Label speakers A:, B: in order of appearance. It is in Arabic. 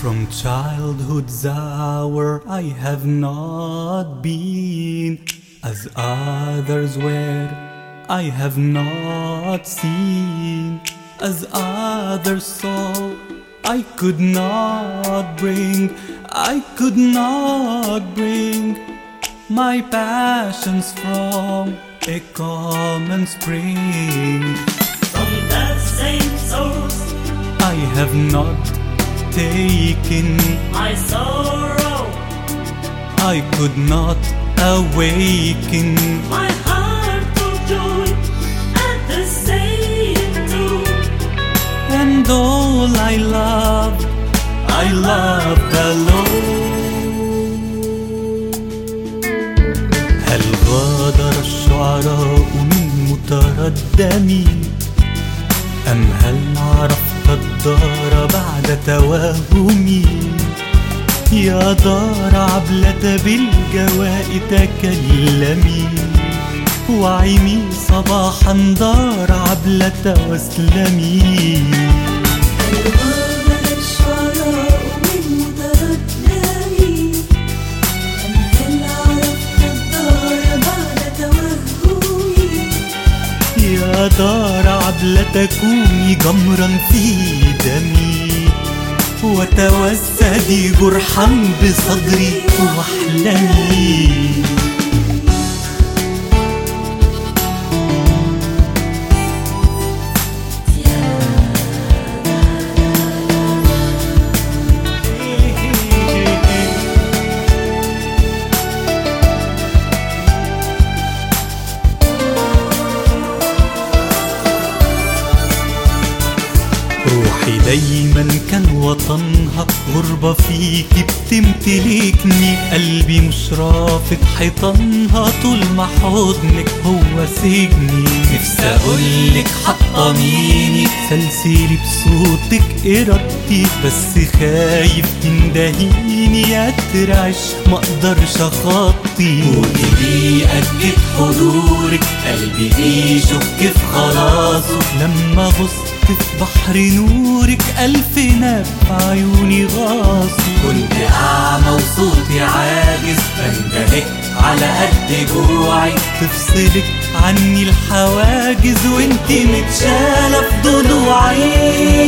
A: childhood's hour I have not been. As others were I have not seen. As others saw I could not bring I could not bring my passions from a common spring.
B: From that same source,
A: I have not taken
B: my sorrow,
A: I could not awaken
B: my heart for joy at the same tune.
A: And all I love I love alone هل غادر الشعراء من متردمي أم هل عرفت الدار بعد توهمي يا دار عبلة بالجواء تكلمي وعيني صباحا دار عبلة واسلمي. دار عبلة كوني جمرا في دمي. وتوسدي جرحا بصدري واحلمي دايما كان وطنها غربة فيكي بتمتلكني قلبي مش رافض حيطانها طول ما حضنك هو سجني. نفسي أقولك حطميني سلسلي بصوتك إرادتي بس خايف تندهيني اترعش مقدرش أخطي. قولي بيأكد حضورك قلبي بيشك في خلاصه. لما غصت في بحر نورك ألف ناب عيوني غاصوا كنت أعمى وصوتي عاجز بندهك على قد جوعي. تفصلك عني الحواجز وانت متشالة في ضلوعي.